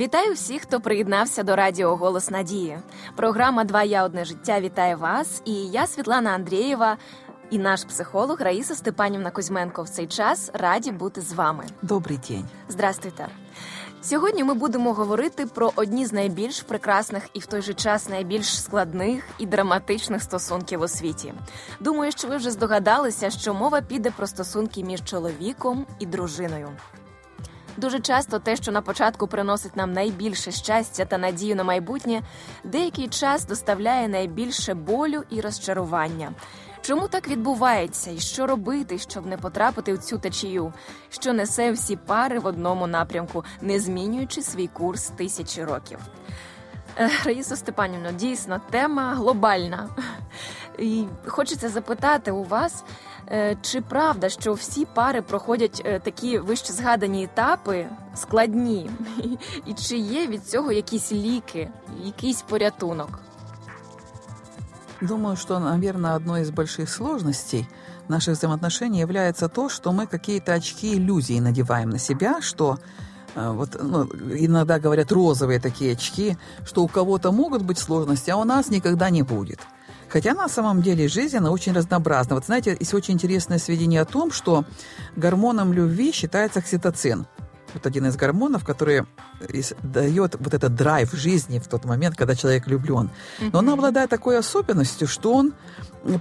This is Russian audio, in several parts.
Вітаю всіх, хто приєднався до Радіо Голос Надії. Програма Два я одне життя вітає вас. І я, Світлана Андрієва, і наш психолог Раїса Степанівна Кузьменко в цей час раді бути з вами. Добрий день. Здрастуйте. Сьогодні ми будемо говорити про одні з найбільш прекрасних і в той же час найбільш складних і драматичних стосунків у світі. Думаю, що ви вже здогадалися, що мова піде про стосунки між чоловіком і дружиною. Дуже часто те, що на початку приносить нам найбільше щастя та надію на майбутнє, деякий час доставляє найбільше болю і розчарування. Чому так відбувається, і що робити, щоб не потрапити в цю течію, що несе всі пари в одному напрямку, не змінюючи свій курс тисячі років? Е, Раїсо Степанівно, дійсно тема глобальна. І хочеться запитати у вас, е, чи правда, що всі пари проходять е, такі вище згадані етапи складні, і чи є від цього якісь ліки, якийсь порятунок? Думаю, что, наверное, одной из больших сложностей наших взаимоотношений является то, что мы какие-то очки иллюзий надеваем на себя, что э, вот ну, иногда говорят розовые такие очки, что у кого-то могут быть сложности, а у нас никогда не будет. Хотя на самом деле жизнь, она очень разнообразна. Вот знаете, есть очень интересное сведение о том, что гормоном любви считается окситоцин вот один из гормонов, который дает вот этот драйв жизни в тот момент, когда человек влюблен. Но он обладает такой особенностью, что он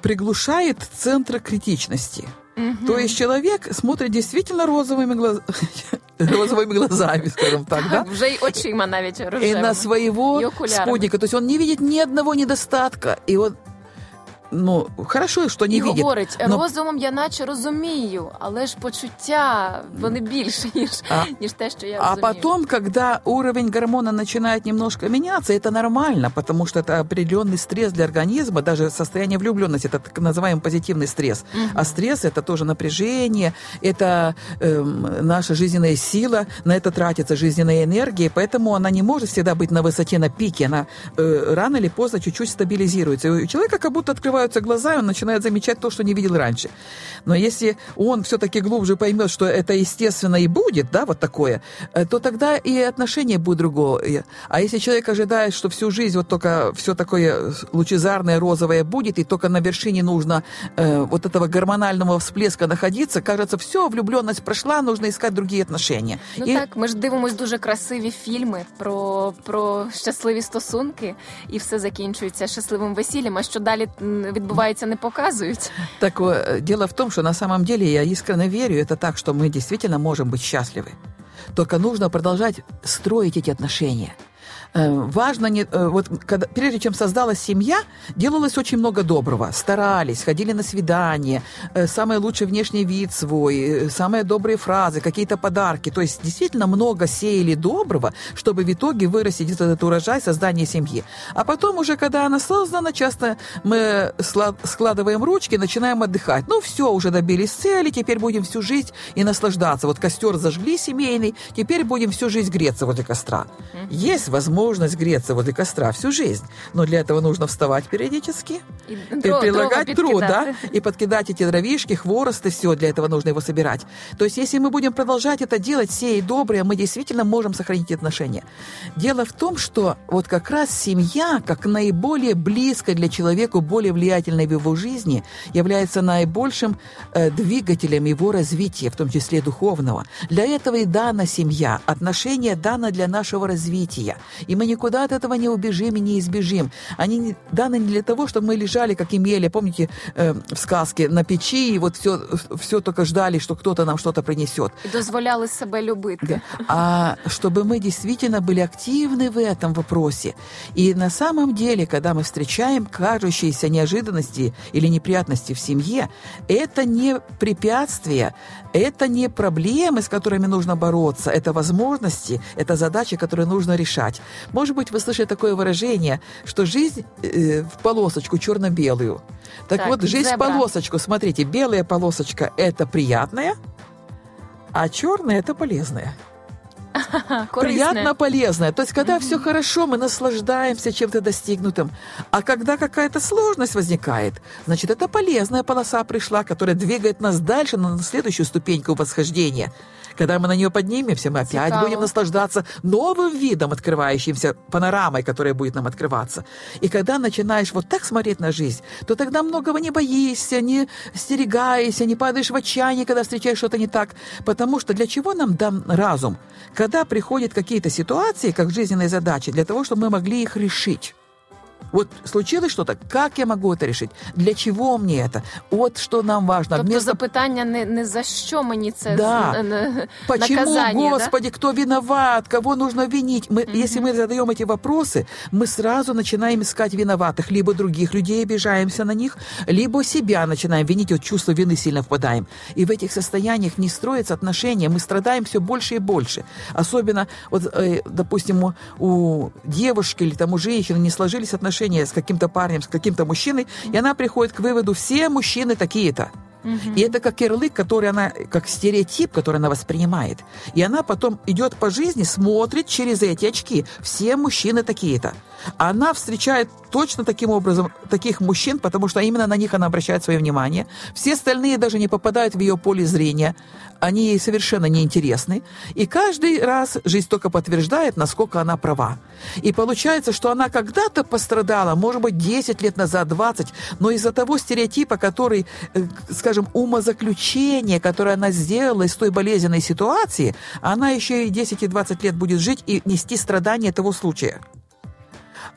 приглушает центры критичности. Угу. То есть человек смотрит действительно розовыми, глаз... розовыми глазами, скажем так, да? Вже й очима навіть И на своего спутника. То есть он не видит ни одного недостатка. И он ну хорошо, що не і видит. говорить, но... розумом я наче розумію, але ж почуття вони більше, ніж, а, ніж те, що я а розумію. А потом, когда уровень гормона начинает немножко меняться, это нормально, потому что это определенный стресс для организма, даже состояние влюбленности, это так называемый позитивный стресс. Угу. А стресс это тоже напряжение, это э, наша жизненная сила, на это тратится жизненная энергия, поэтому она не может всегда быть на высоте, на пике, она э, рано или поздно чуть-чуть стабилизируется. И у человека как будто открывается открываются глаза, и он начинает замечать то, что не видел раньше. Но если он все-таки глубже поймет, что это естественно и будет, да, вот такое, э, то тогда и отношение будет другое. А если человек ожидает, что всю жизнь вот только все такое лучезарное, розовое будет, и только на вершине нужно э, вот этого гормонального всплеска находиться, кажется, все, влюбленность прошла, нужно искать другие отношения. Ну і... так, ми ж дивимось дуже красиві фільми про, про щасливі стосунки, і все закінчується щасливим весіллям. А що далі відбувається, не показують. Так дело в том, что на самом деле я искренне верю, это так, что мы действительно можем быть счастливы. Только нужно продолжать строить эти отношения – важно не э, вот когда, прежде чем создалась семья, делалось очень много доброго, старались, ходили на свидания, э, самый лучший внешний вид свой, самые добрые фразы, какие-то подарки, то есть действительно много сеяли доброго, чтобы в итоге вырастить этот урожай создания семьи. А потом уже, когда она создана, часто мы складываем ручки, начинаем отдыхать. Ну все, уже добились цели, теперь будем всю жизнь и наслаждаться. Вот костер зажгли семейный, теперь будем всю жизнь греться возле костра. Есть возможность возможность греться возле костра всю жизнь. Но для этого нужно вставать периодически и, и прилагать труд, да, и подкидать эти дровишки, хворосты, все для этого нужно его собирать. То есть, если мы будем продолжать это делать, сеять добрые, мы действительно можем сохранить отношения. Дело в том, что вот как раз семья, как наиболее близкая для человека, более влиятельной в его жизни, является наибольшим э, двигателем его развития, в том числе духовного. Для этого и дана семья. Отношения дано для нашего развития. И мы никуда от этого не убежим и не избежим. Они даны не для того, чтобы мы лежали, как имели, помните, э, в сказке, на печи, и вот все, все только ждали, что кто-то нам что-то принесет. И дозволяли себе любить. Да. А чтобы мы действительно были активны в этом вопросе. И на самом деле, когда мы встречаем кажущиеся неожиданности или неприятности в семье, это не препятствие, это не проблемы, с которыми нужно бороться, это возможности, это задачи, которые нужно решать. Может быть, вы слышали такое выражение, что жизнь э, в полосочку черно-белую. Так, так вот, жизнь зебра. в полосочку. Смотрите, белая полосочка – это приятная, а черная – это полезная. приятно полезное. То есть, когда mm-hmm. все хорошо, мы наслаждаемся чем-то достигнутым. А когда какая-то сложность возникает, значит, это полезная полоса пришла, которая двигает нас дальше на следующую ступеньку восхождения. Когда мы на нее поднимемся, мы опять Цикаво. будем наслаждаться новым видом, открывающимся панорамой, которая будет нам открываться. И когда начинаешь вот так смотреть на жизнь, то тогда многого не боишься, не стерегаешься, не падаешь в отчаяние, когда встречаешь что-то не так. Потому что для чего нам дан разум? Когда приходят какие-то ситуации, как жизненные задачи, для того, чтобы мы могли их решить. Вот случилось что-то, как я могу это решить? Для чего мне это? От что нам важно. Тобто Вместо... запитання не, не за що мені це да. на, Почему, наказание, Господи, да? кто виноват, кого нужно винить? Мы, mm-hmm. Если мы задаем эти вопросы, мы сразу начинаем искать виноватых. Либо других людей обижаемся на них, либо себя начинаем винить, вот чувство вины сильно впадаем. И в этих состояниях не строятся отношения, мы страдаем все больше и больше. Особенно, вот, э, допустим, у девушки или там у женщины не сложились отношения отношения с каким-то парнем, с каким-то мужчиной, и она приходит к выводу, все мужчины такие-то. Угу. И это как ярлык, который она, как стереотип, который она воспринимает. И она потом идет по жизни, смотрит через эти очки. Все мужчины такие-то. Она встречает точно таким образом таких мужчин, потому что именно на них она обращает свое внимание. Все остальные даже не попадают в ее поле зрения. Они ей совершенно неинтересны. И каждый раз жизнь только подтверждает, насколько она права. И получается, что она когда-то пострадала, может быть, 10 лет назад, 20, но из-за того стереотипа, который, э, скажем, умозаключение, которое она сделала из той болезненной ситуации, она еще и 10 и 20 лет будет жить и нести страдания того случая.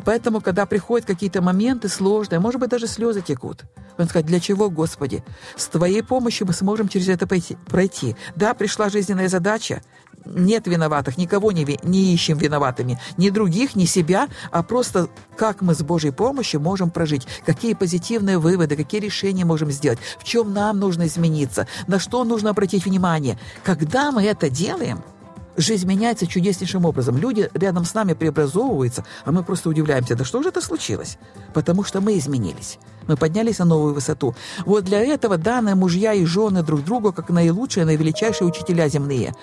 Поэтому, когда приходят какие-то моменты сложные, может быть, даже слезы текут. Он сказать, для чего, Господи? С Твоей помощью мы сможем через это пройти. Да, пришла жизненная задача, нет виноватых, никого не, не ищем виноватыми, ни других, ни себя, а просто как мы с Божьей помощью можем прожить, какие позитивные выводы, какие решения можем сделать, в чем нам нужно измениться, на что нужно обратить внимание. Когда мы это делаем, жизнь меняется чудеснейшим образом. Люди рядом с нами преобразовываются, а мы просто удивляемся, да что же это случилось? Потому что мы изменились. Мы поднялись на новую высоту. Вот для этого данные мужья и жены друг другу как наилучшие, наивеличайшие учителя земные.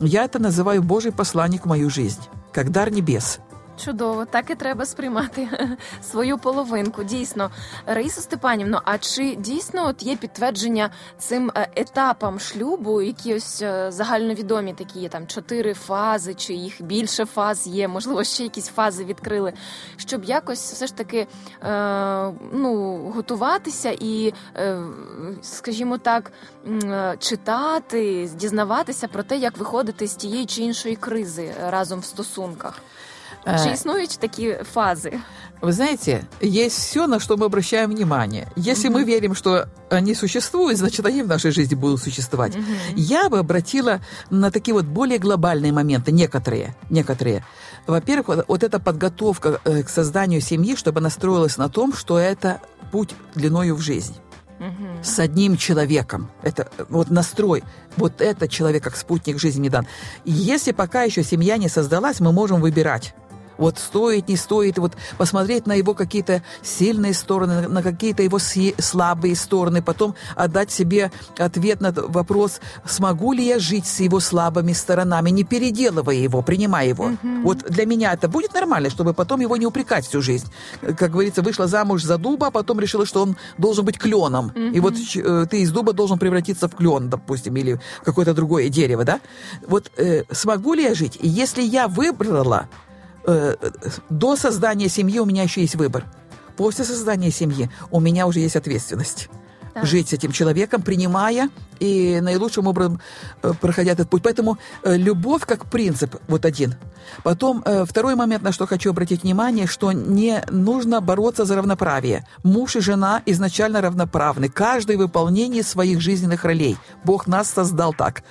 Я это называю Божий посланник в мою жизнь, как дар небес. Чудово, так і треба сприймати свою половинку. Дійсно, Раїса Степанівно, а чи дійсно от є підтвердження цим е, етапам шлюбу, які ось е, загальновідомі такі там чотири фази, чи їх більше фаз є, можливо, ще якісь фази відкрили, щоб якось все ж таки е, ну, готуватися і, е, скажімо так, е, читати, дізнаватися про те, як виходити з тієї чи іншої кризи разом в стосунках. Чи існують такі фазы? Вы знаете, есть все, на что мы обращаем внимание. Если mm-hmm. мы верим, что они существуют, значит, они в нашей жизни будут существовать. Mm-hmm. Я бы обратила на такие вот более глобальные моменты, некоторые. некоторые. Во-первых, вот, эта подготовка э, к созданию семьи, чтобы она строилась на том, что это путь длиною в жизнь. С одним человеком. Это вот настрой. Вот этот человек как спутник жизни не дан. Если пока еще семья не создалась, мы можем выбирать вот стоит, не стоит, вот посмотреть на его какие-то сильные стороны, на какие-то его слабые стороны, потом отдать себе ответ на вопрос, смогу ли я жить с его слабыми сторонами, не переделывая его, принимая его. Mm-hmm. Вот для меня это будет нормально, чтобы потом его не упрекать всю жизнь. Как говорится, вышла замуж за дуба, а потом решила, что он должен быть кленом. Mm-hmm. И вот э, ты из дуба должен превратиться в клен, допустим, или в какое-то другое дерево, да? Вот э, смогу ли я жить? И если я выбрала э, до создания семьи у меня еще есть выбор. После создания семьи у меня уже есть ответственность. Да. Жить с этим человеком, принимая и наилучшим образом э, проходя этот путь. Поэтому э, любовь как принцип вот один. Потом э, второй момент, на что хочу обратить внимание, что не нужно бороться за равноправие. Муж и жена изначально равноправны. Каждый в выполнении своих жизненных ролей. Бог нас создал так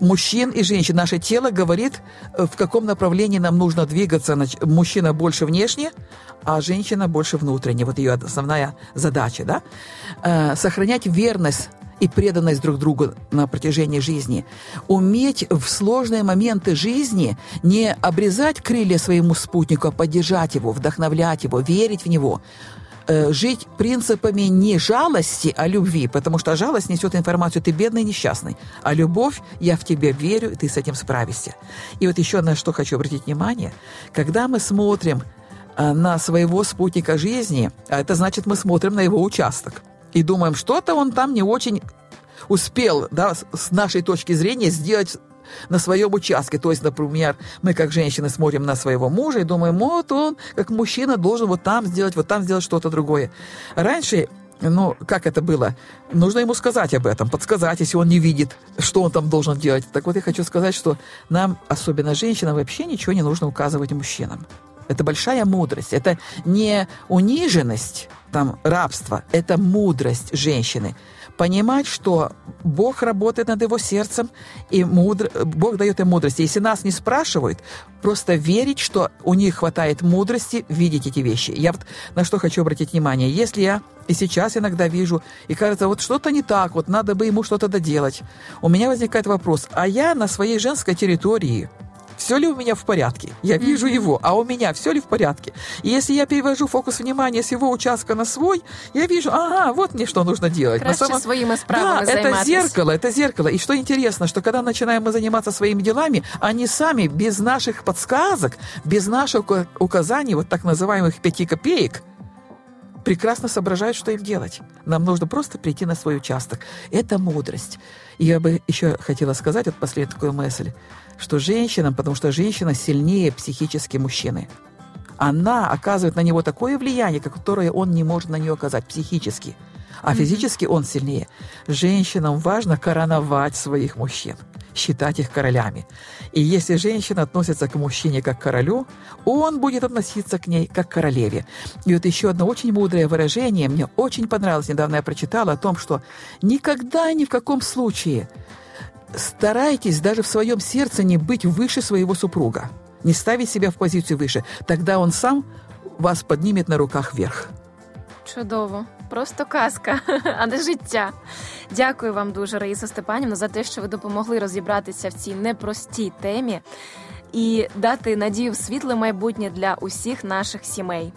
мужчин и женщин. Наше тело говорит, э, в каком направлении нам нужно двигаться. Мужчина больше внешне, а женщина больше внутренне. Вот ее основная задача. Да? Э, сохранять верность и преданность друг другу на протяжении жизни. Уметь в сложные моменты жизни не обрезать крылья своему спутнику, а поддержать его, вдохновлять его, верить в него, э, жить принципами не жалости, а любви, потому что жалость несет информацию «ты бедный, несчастный», а любовь «я в тебя верю, и ты с этим справишься». И вот еще на что хочу обратить внимание. Когда мы смотрим э, на своего спутника жизни, а это значит, мы смотрим на его участок и думаем, что-то он там не очень успел, да, с нашей точки зрения, сделать на своем участке. То есть, например, мы как женщины смотрим на своего мужа и думаем, вот он, как мужчина, должен вот там сделать, вот там сделать что-то другое. Раньше ну, как это было? Нужно ему сказать об этом, подсказать, если он не видит, что он там должен делать. Так вот, я хочу сказать, что нам, особенно женщинам, вообще ничего не нужно указывать мужчинам. Это большая мудрость. Это не униженность, там, рабство. Это мудрость женщины понимать, что Бог работает над его сердцем, и мудр... Бог дает им мудрость. Если нас не спрашивают, просто верить, что у них хватает мудрости видеть эти вещи. Я вот на что хочу обратить внимание. Если я и сейчас иногда вижу, и кажется, вот что-то не так, вот надо бы ему что-то доделать, у меня возникает вопрос, а я на своей женской территории – все ли у меня в порядке. Я вижу mm-hmm. его, а у меня все ли в порядке. И если я перевожу фокус внимания с его участка на свой, я вижу, ага, вот мне что нужно делать. Краще самом... своими справами Да, это зеркало, это зеркало. И что интересно, что когда начинаем мы заниматься своими делами, они сами без наших подсказок, без наших указаний, вот так называемых пяти копеек, прекрасно соображают, что им делать. Нам нужно просто прийти на свой участок. Это мудрость. И я бы еще хотела сказать, вот последнюю такую мысль, что женщинам, потому что женщина сильнее психически мужчины. Она оказывает на него такое влияние, которое он не может на нее оказать психически. А физически он сильнее. Женщинам важно короновать своих мужчин, считать их королями. И если женщина относится к мужчине как к королю, он будет относиться к ней как к королеве. И вот еще одно очень мудрое выражение, мне очень понравилось, недавно я прочитала о том, что никогда ни в каком случае старайтесь даже в своем сердце не быть выше своего супруга, не ставить себя в позицию выше. Тогда он сам вас поднимет на руках вверх. Чудово, просто казка, а не життя. Дякую вам дуже, Раїса Степанівна, за те, що ви допомогли розібратися в цій непростій темі і дати надію в світле майбутнє для усіх наших сімей.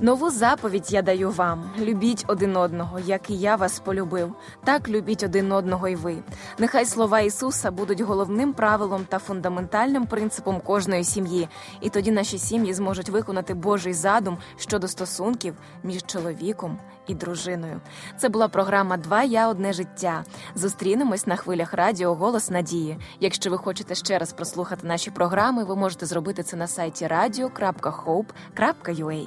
Нову заповідь я даю вам: любіть один одного, як і я вас полюбив. Так любіть один одного і ви. Нехай слова Ісуса будуть головним правилом та фундаментальним принципом кожної сім'ї, і тоді наші сім'ї зможуть виконати Божий задум щодо стосунків між чоловіком і дружиною. Це була програма Два я одне життя. Зустрінемось на хвилях радіо Голос Надії. Якщо ви хочете ще раз прослухати наші програми, ви можете зробити це на сайті radio.hope.ua.